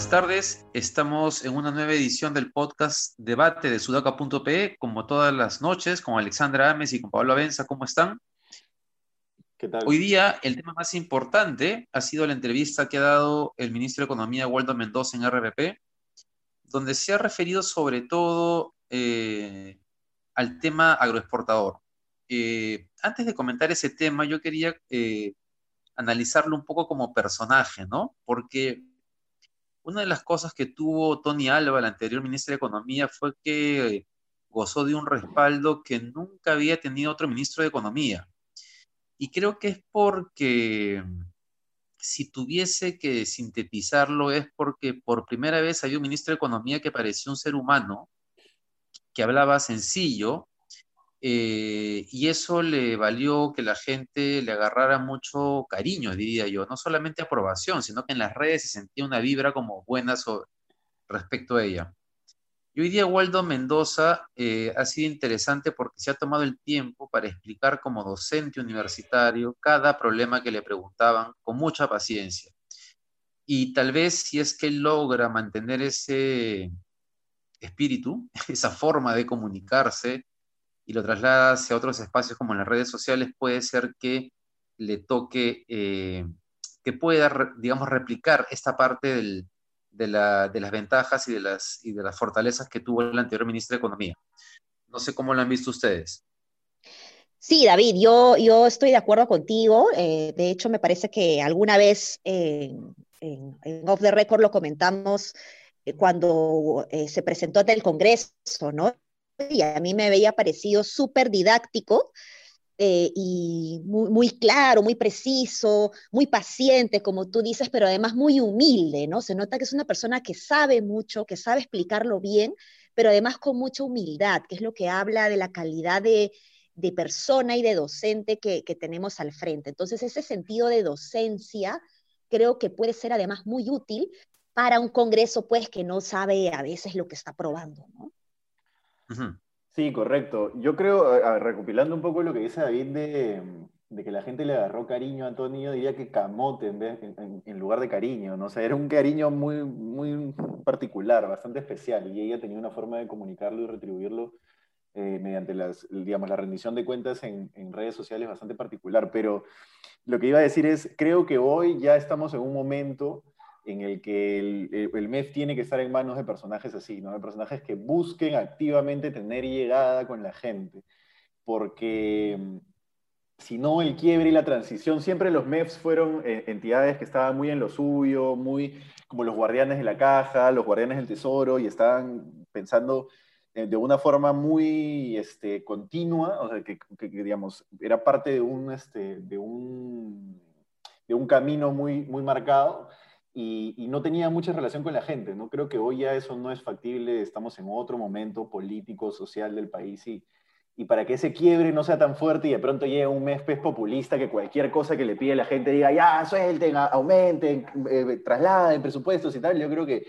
buenas tardes. Estamos en una nueva edición del podcast Debate de Sudaca.pe, como todas las noches, con Alexandra Ames y con Pablo Avenza. ¿Cómo están? Hoy día el tema más importante ha sido la entrevista que ha dado el ministro de Economía, Waldo Mendoza, en RPP, donde se ha referido sobre todo eh, al tema agroexportador. Eh, antes de comentar ese tema, yo quería eh, analizarlo un poco como personaje, ¿no? Porque una de las cosas que tuvo Tony Alba, el anterior ministro de Economía, fue que gozó de un respaldo que nunca había tenido otro ministro de Economía. Y creo que es porque, si tuviese que sintetizarlo, es porque por primera vez había un ministro de Economía que parecía un ser humano, que hablaba sencillo, eh, y eso le valió que la gente le agarrara mucho cariño, diría yo, no solamente aprobación, sino que en las redes se sentía una vibra como buena respecto a ella. Y hoy día Mendoza eh, ha sido interesante porque se ha tomado el tiempo para explicar como docente universitario cada problema que le preguntaban con mucha paciencia. Y tal vez si es que logra mantener ese espíritu, esa forma de comunicarse, y lo traslada hacia otros espacios como las redes sociales, puede ser que le toque, eh, que pueda, digamos, replicar esta parte de, las ventajas y de las, fortalezas que tuvo el anterior ministro de Economía. No sé cómo lo han visto ustedes. Sí, David, yo, estoy de acuerdo contigo. Eh, de hecho, me parece que alguna vez en, Off the Record lo comentamos eh, cuando se presentó ante el Congreso, ¿no? y a mí me había parecido súper didáctico eh, y muy, muy, claro, muy preciso, muy paciente, como tú dices, pero además muy humilde, ¿no? Se nota que es una persona que sabe mucho, que sabe explicarlo bien, pero además con mucha humildad, que es lo que habla de la calidad de, de persona y de docente que, que tenemos al frente. Entonces, ese sentido de docencia creo que puede ser además muy útil para un Congreso, pues, que no sabe a veces lo que está probando, ¿no? Sí, correcto. Yo creo, recopilando un poco lo que dice David de, que la gente le agarró cariño a Antonio, diría que camote en, lugar de cariño, ¿no? O sea, era un cariño muy, muy particular, bastante especial, y ella tenía una forma de comunicarlo y retribuirlo eh, mediante las, digamos, la rendición de cuentas en, en, redes sociales bastante particular. Pero lo que iba a decir es, creo que hoy ya estamos en un momento en el que el, el, MEF tiene que estar en manos de personajes así, ¿no? de personajes que busquen activamente tener llegada con la gente, porque mm, si no, el quiebre y la transición, siempre los MEFs fueron eh, entidades que estaban muy en lo suyo, muy como los guardianes de la caja, los guardianes del tesoro, y estaban pensando eh, de una forma muy este, continua, o sea, que, que, digamos, era parte de un, este, de un, de un camino muy, muy marcado, y, no tenía mucha relación con la gente. No creo que hoy ya eso no es factible, estamos en otro momento político, social del país y, y para que ese quiebre no sea tan fuerte y de pronto llegue un mes pues, populista que cualquier cosa que le pide la gente diga, ya, suelten, aumenten, eh, trasladen presupuestos y tal, yo creo que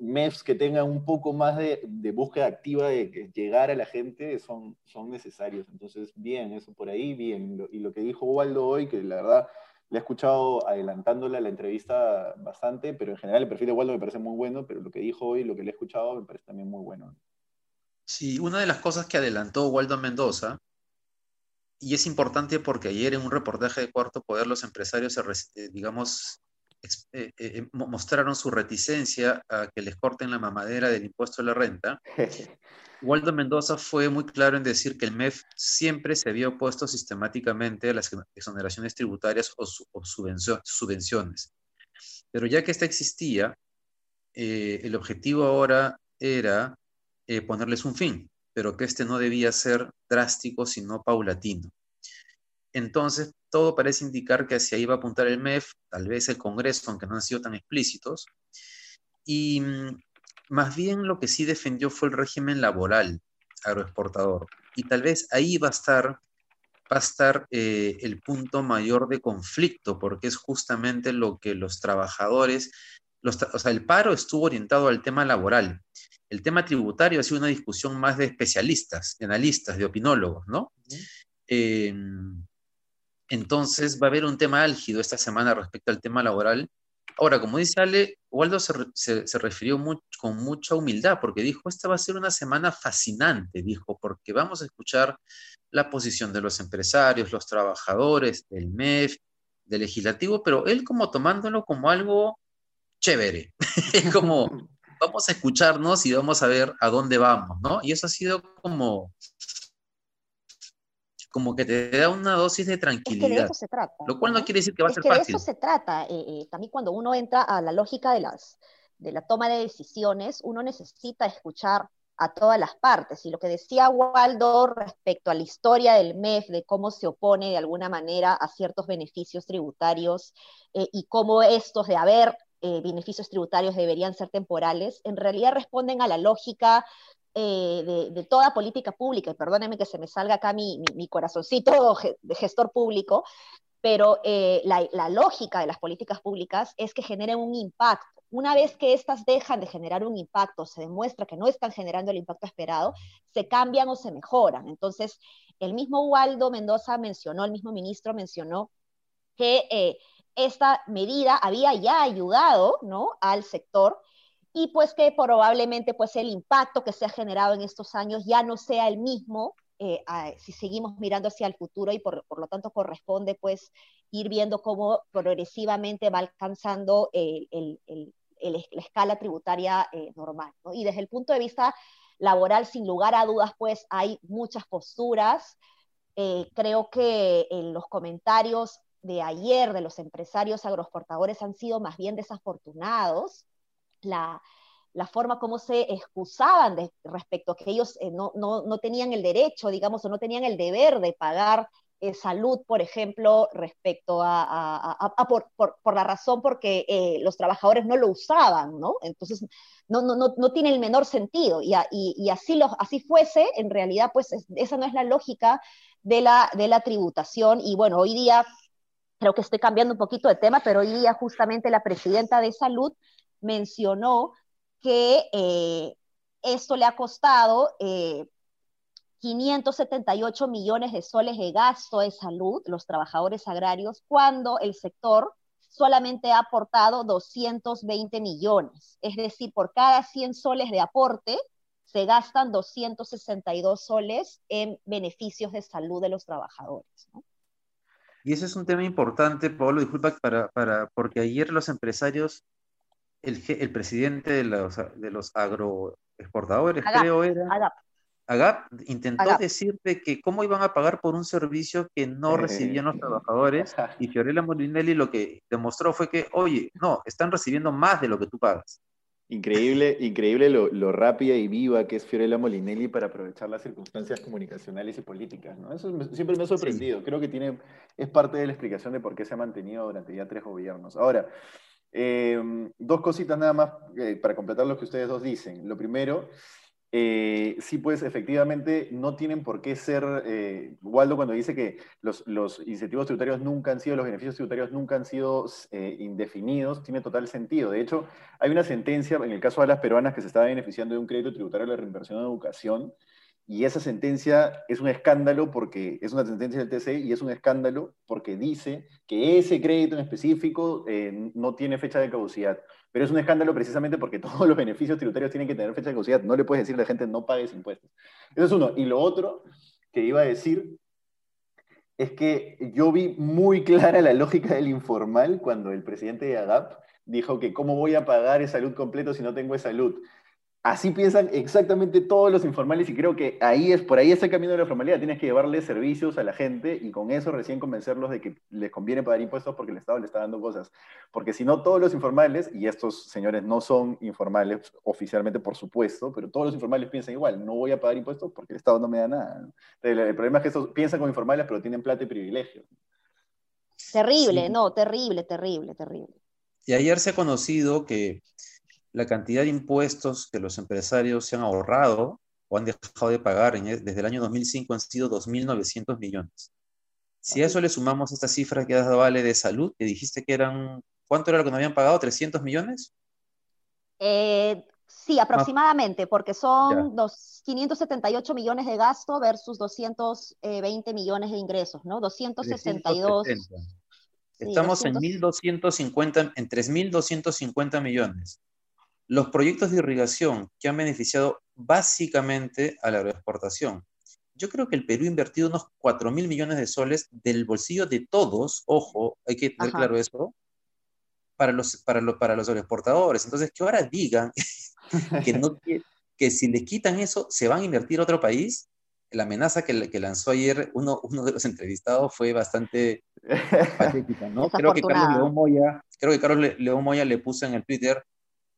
MEFs que tengan un poco más de, de, búsqueda activa de llegar a la gente son, son necesarios. Entonces, bien, eso por ahí, bien. Y lo que dijo Waldo hoy, que la verdad le he escuchado adelantándole a la entrevista bastante, pero en general el perfil de Waldo me parece muy bueno, pero lo que dijo hoy, lo que le he escuchado, me parece también muy bueno. Sí, una de las cosas que adelantó Waldo Mendoza, y es importante porque ayer en un reportaje de Cuarto Poder los empresarios, eh, digamos, eh, eh, mostraron su reticencia a que les corten la mamadera del impuesto de la renta. Waldo Mendoza fue muy claro en decir que el MEF siempre se había opuesto sistemáticamente a las exoneraciones tributarias o, subvenciones. Pero ya que esta existía, eh, el objetivo ahora era eh, ponerles un fin, pero que este no debía ser drástico, sino paulatino. Entonces, todo parece indicar que hacia ahí va a apuntar el MEF, tal vez el Congreso, aunque no han sido tan explícitos. Y mm, más bien lo que sí defendió fue el régimen laboral agroexportador. Y tal vez ahí va a estar va a estar eh, el punto mayor de conflicto, porque es justamente lo que los trabajadores, los o sea, el paro estuvo orientado al tema laboral. El tema tributario ha sido una discusión más de especialistas, de analistas, de opinólogos, ¿no? Em, entonces va a haber un tema álgido esta semana respecto al tema laboral. Ahora, como dice Ale, Waldo se, se, refirió con mucha humildad porque dijo, esta va a ser una semana fascinante, dijo, porque vamos a escuchar la posición de los empresarios, los trabajadores, del MEF, del legislativo, pero él como tomándolo como algo chévere, como vamos a escucharnos y vamos a ver a dónde vamos, ¿no? Y eso ha sido como como que te da una dosis de tranquilidad. Es que de eso se trata. Lo cual no, quiere decir que va a ser que De eso se trata. Eh, eh, también cuando uno entra a la lógica de, las, de la toma de decisiones, uno necesita escuchar a todas las partes. Y lo que decía Waldo respecto a la historia del MEF, de cómo se opone de alguna manera a ciertos beneficios tributarios eh, y cómo estos de haber beneficios tributarios deberían ser temporales, en realidad responden a la lógica eh, de, toda política pública, y perdónenme que se me salga acá mi, mi, corazoncito de gestor público, pero eh, la, lógica de las políticas públicas es que generen un impacto. Una vez que éstas dejan de generar un impacto, se demuestra que no están generando el impacto esperado, se cambian o se mejoran. Entonces, el mismo Waldo Mendoza mencionó, el mismo ministro mencionó que eh, esta medida había ya ayudado ¿no? al sector y pues que probablemente pues el impacto que se ha generado en estos años ya no sea el mismo eh, si seguimos mirando hacia el futuro y por, lo tanto corresponde pues ir viendo cómo progresivamente va alcanzando la escala tributaria eh, normal. Y desde el punto de vista laboral, sin lugar a dudas, pues hay muchas posturas. Eh, creo que en los comentarios de ayer de los empresarios agroexportadores han sido más bien desafortunados la, forma como se excusaban respecto a que ellos eh, no, tenían el derecho, digamos, o no tenían el deber de pagar eh, salud, por ejemplo, respecto a, por, la razón porque eh, los trabajadores no lo usaban, ¿no? Entonces, no, no, tiene el menor sentido. Y, y, así, lo, así fuese, en realidad, pues esa no es la lógica de la, de la tributación. Y bueno, hoy día, creo que estoy cambiando un poquito de tema, pero hoy día justamente la presidenta de salud mencionó que eh, esto le ha costado 578 eh, millones de soles de gasto de salud, los trabajadores agrarios, cuando el sector solamente ha aportado 220 millones. Es decir, por cada 100 soles de aporte, se gastan 262 soles en beneficios de salud de los trabajadores. Y ese es un tema importante, Pablo, disculpa, para, para, porque ayer los empresarios el, presidente de los, de los agroexportadores, creo era. Agap. Agap intentó decirte que cómo iban a pagar por un servicio que no eh. recibían los trabajadores y Fiorella Molinelli lo que demostró fue que, oye, no, están recibiendo más de lo que tú pagas. Increíble, increíble lo, lo, rápida y viva que es Fiorella Molinelli para aprovechar las circunstancias comunicacionales y políticas. ¿no? Eso siempre me ha sorprendido. Creo que tiene, es parte de la explicación de por qué se ha mantenido durante ya tres gobiernos. Ahora, Em, dos cositas nada más eh, para completar lo que ustedes dos dicen. Lo primero, eh, sí, pues efectivamente no tienen por qué ser, eh, Waldo cuando dice que los, incentivos tributarios nunca han sido, los beneficios tributarios nunca han sido indefinidos, tiene total sentido. De hecho, hay una sentencia en el caso de las peruanas que se estaba beneficiando de un crédito tributario de la reinversión en educación, y esa sentencia es un escándalo porque es una sentencia del TC y es un escándalo porque dice que ese crédito en específico eh, no tiene fecha de caducidad. Pero es un escándalo precisamente porque todos los beneficios tributarios tienen que tener fecha de caducidad. No le puedes decir a la gente no pagues impuestos. Eso es uno. Y lo otro que iba a decir es que yo vi muy clara la lógica del informal cuando el presidente de AGAP dijo que cómo voy a pagar esa salud completo si no tengo salud. Así piensan exactamente todos los informales y creo que ahí es, por ahí es el camino de la formalidad. Tienes que llevarle servicios a la gente y con eso recién convencerlos de que les conviene pagar impuestos porque el Estado le está dando cosas. Porque si no, todos los informales, y estos señores no son informales oficialmente, por supuesto, pero todos los informales piensan igual, no voy a pagar impuestos porque el Estado no me da nada. El, problema es que estos piensan como informales, pero tienen plata y privilegios. Terrible, no, terrible, terrible, terrible. Y ayer se ha conocido que la cantidad de impuestos que los empresarios se han ahorrado o han dejado de pagar desde el año 2005 han sido 2.900 millones. Si a eso le sumamos esta cifra que has dado, Vale, de salud, que dijiste que eran, ¿cuánto era lo que nos habían pagado? ¿300 millones? Eh, sí, aproximadamente, porque son dos, 578 millones de gasto versus 220 millones de ingresos, ¿no? 262. Estamos en 1.250, en 3.250 millones. Los proyectos de irrigación que han beneficiado básicamente a la agroexportación. Yo creo que el Perú ha invertido unos 4 mil millones de soles del bolsillo de todos, ojo, hay que tener claro eso, para los, para, los, para los agroexportadores. Entonces, que ahora digan que, no, que, si le quitan eso, se van a invertir a otro país. La amenaza que, que lanzó ayer uno, uno de los entrevistados fue bastante patética, ¿no? Creo que Carlos León Moya, creo que Carlos León Moya le puso en el Twitter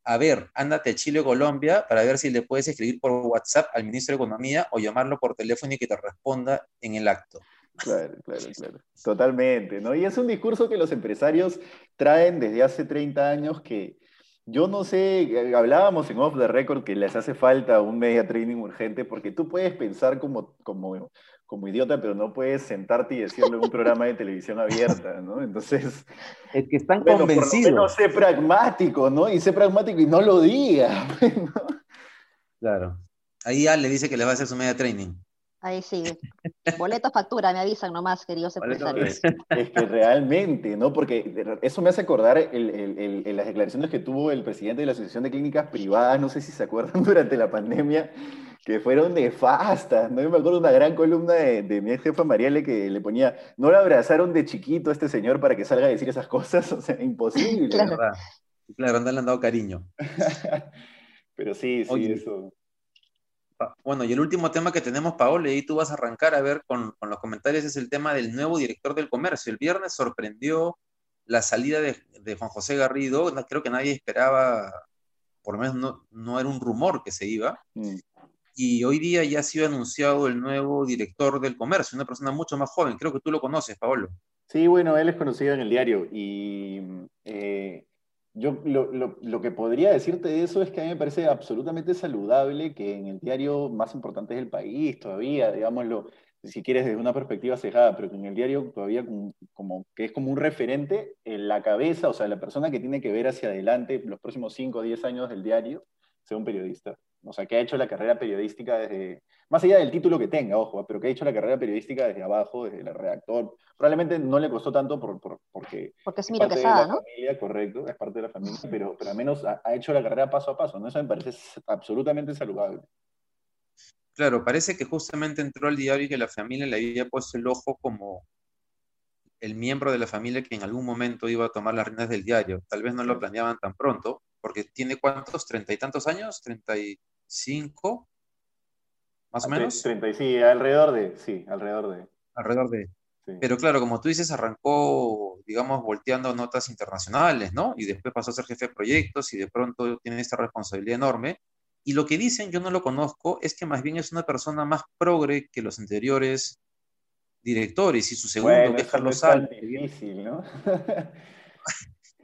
a ver, ándate a Chile o Colombia para ver si le puedes escribir por WhatsApp al ministro de Economía o llamarlo por teléfono y que te responda en el acto. Claro, claro, claro. Totalmente, ¿no? Y es un discurso que los empresarios traen desde hace 30 años que yo no sé, eh, hablábamos en Off the Record que les hace falta un media training urgente porque tú puedes pensar como, como como idiota, pero no puedes sentarte y decirlo en un programa de televisión abierta, ¿no? Entonces... Es que están convencidos. No sé pragmático, ¿no? Y sé pragmático y no lo diga. ¿no? Claro. Ahí ya le dice que le va a hacer su media training. Ahí sí. Boleto factura, me avisan nomás, queridos empresarios. Es que realmente, ¿no? Porque eso me hace acordar el, las declaraciones que tuvo el presidente de la Asociación de Clínicas Privadas, no sé si se acuerdan, durante la pandemia, que fueron nefastas, ¿no? Yo me acuerdo de una gran columna de, mi jefa Mariale que le ponía, no lo abrazaron de chiquito a este señor para que salga a decir esas cosas, o sea, imposible. claro, claro le han dado cariño. Pero sí, sí, eso. Bueno, y el último tema que tenemos, Paolo, y ahí tú vas a arrancar a ver con, con, los comentarios, es el tema del nuevo director del comercio. El viernes sorprendió la salida de, de Juan José Garrido, creo que nadie esperaba, por lo menos no, no era un rumor que se iba. Mm y hoy día ya ha sido anunciado el nuevo director del comercio, una persona mucho más joven. Creo que tú lo conoces, Paolo. Sí, bueno, él es conocido en el diario y eh, yo lo, que podría decirte de eso es que a mí me parece absolutamente saludable que en el diario más importante del país todavía, digámoslo, si quieres desde una perspectiva cejada, pero que en el diario todavía como, que es como un referente en la cabeza, o sea, la persona que tiene que ver hacia adelante los próximos 5 o 10 años del diario, sea un periodista o sea, que ha hecho la carrera periodística desde, más allá del título que tenga, ojo, pero que ha hecho la carrera periodística desde abajo, desde el redactor. Probablemente no le costó tanto por, porque, porque es, Miro Quesada, ¿no? Familia, correcto, es parte de la familia, pero, pero al menos ha, hecho la carrera paso a paso, ¿no? Eso me parece absolutamente saludable. Claro, parece que justamente entró al diario y que la familia le había puesto el ojo como el miembro de la familia que en algún momento iba a tomar las riendas del diario. Tal vez no lo planeaban tan pronto, porque tiene cuántos, treinta y tantos años, treinta y cinco, más o menos. Treinta y sí, alrededor de, sí, alrededor de. Alrededor de. Pero claro, como tú dices, arrancó, digamos, volteando notas internacionales, ¿no? Y después pasó a ser jefe de proyectos y de pronto tiene esta responsabilidad enorme. Y lo que dicen, yo no lo conozco, es que más bien es una persona más progre que los anteriores directores y su segundo, que es Carlos Difícil, ¿no?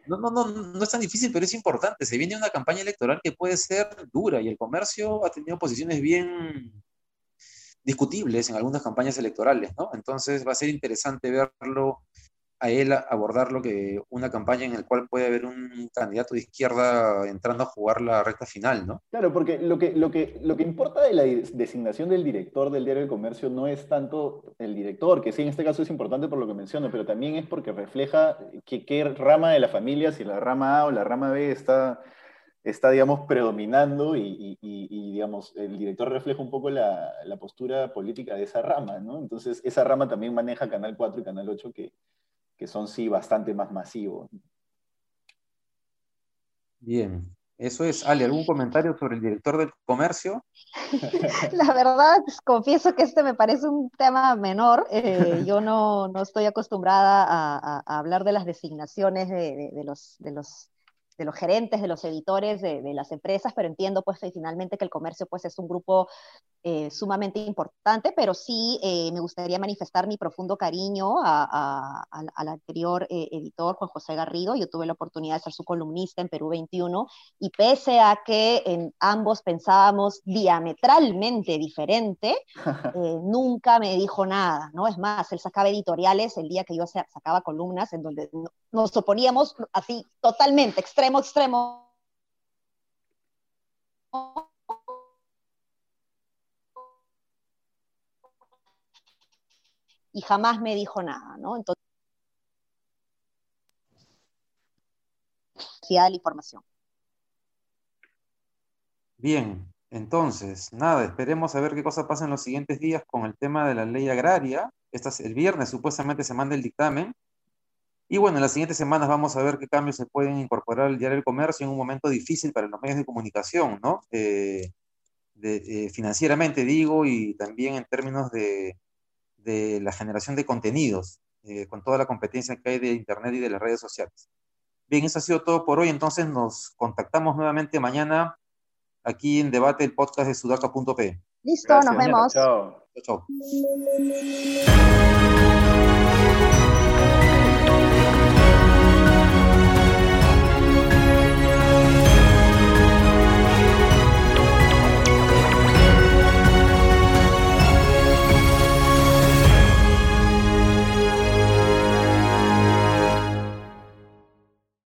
No, no, no, no es tan difícil, pero es importante. Se viene una campaña electoral que puede ser dura y el comercio ha tenido posiciones bien discutibles en algunas campañas electorales, ¿no? Entonces va a ser interesante verlo a él abordar lo que una campaña en la cual puede haber un candidato de izquierda entrando a jugar la recta final, ¿no? Claro, porque lo que, lo que, lo que importa de la designación del director del diario del comercio no es tanto el director, que sí en este caso es importante por lo que menciono, pero también es porque refleja qué rama de la familia, si la rama A o la rama B está, está digamos, predominando y, digamos, el director refleja un poco la, la postura política de esa rama, ¿no? Entonces, esa rama también maneja Canal 4 y Canal 8 que que son sí bastante más masivos. Bien, eso es. Ale, ¿algún comentario sobre el director del comercio? La verdad, confieso que este me parece un tema menor. Eh, yo no, no, estoy acostumbrada a, a, hablar de las designaciones de, de, los, de los de los gerentes, de los editores de, las empresas, pero entiendo pues finalmente que el comercio pues es un grupo eh, sumamente importante, pero sí eh, me gustaría manifestar mi profundo cariño al anterior eh, editor, Juan José Garrido. Yo tuve la oportunidad de ser su columnista en Perú 21 y pese a que en ambos pensábamos diametralmente diferente, nunca me dijo nada, ¿no? Es más, él sacaba editoriales el día que yo sacaba columnas en donde nos oponíamos así totalmente, extremo, extremo. Y jamás me dijo nada, ¿no? Entonces, la información. Bien, entonces, nada, esperemos a ver qué cosa pasa en los siguientes días con el tema de la ley agraria. Esta, el viernes supuestamente se manda el dictamen y bueno, en las siguientes semanas vamos a ver qué cambios se pueden incorporar al diario del comercio en un momento difícil para los medios de comunicación, ¿no? Eh, de, eh, financieramente digo, y también en términos de, de la generación de contenidos, eh, con toda la competencia que hay de Internet y de las redes sociales. Bien, eso ha sido todo por hoy, entonces nos contactamos nuevamente mañana aquí en Debate, el podcast de sudaca.p. Listo, nos vemos. Chao. Chao. chao.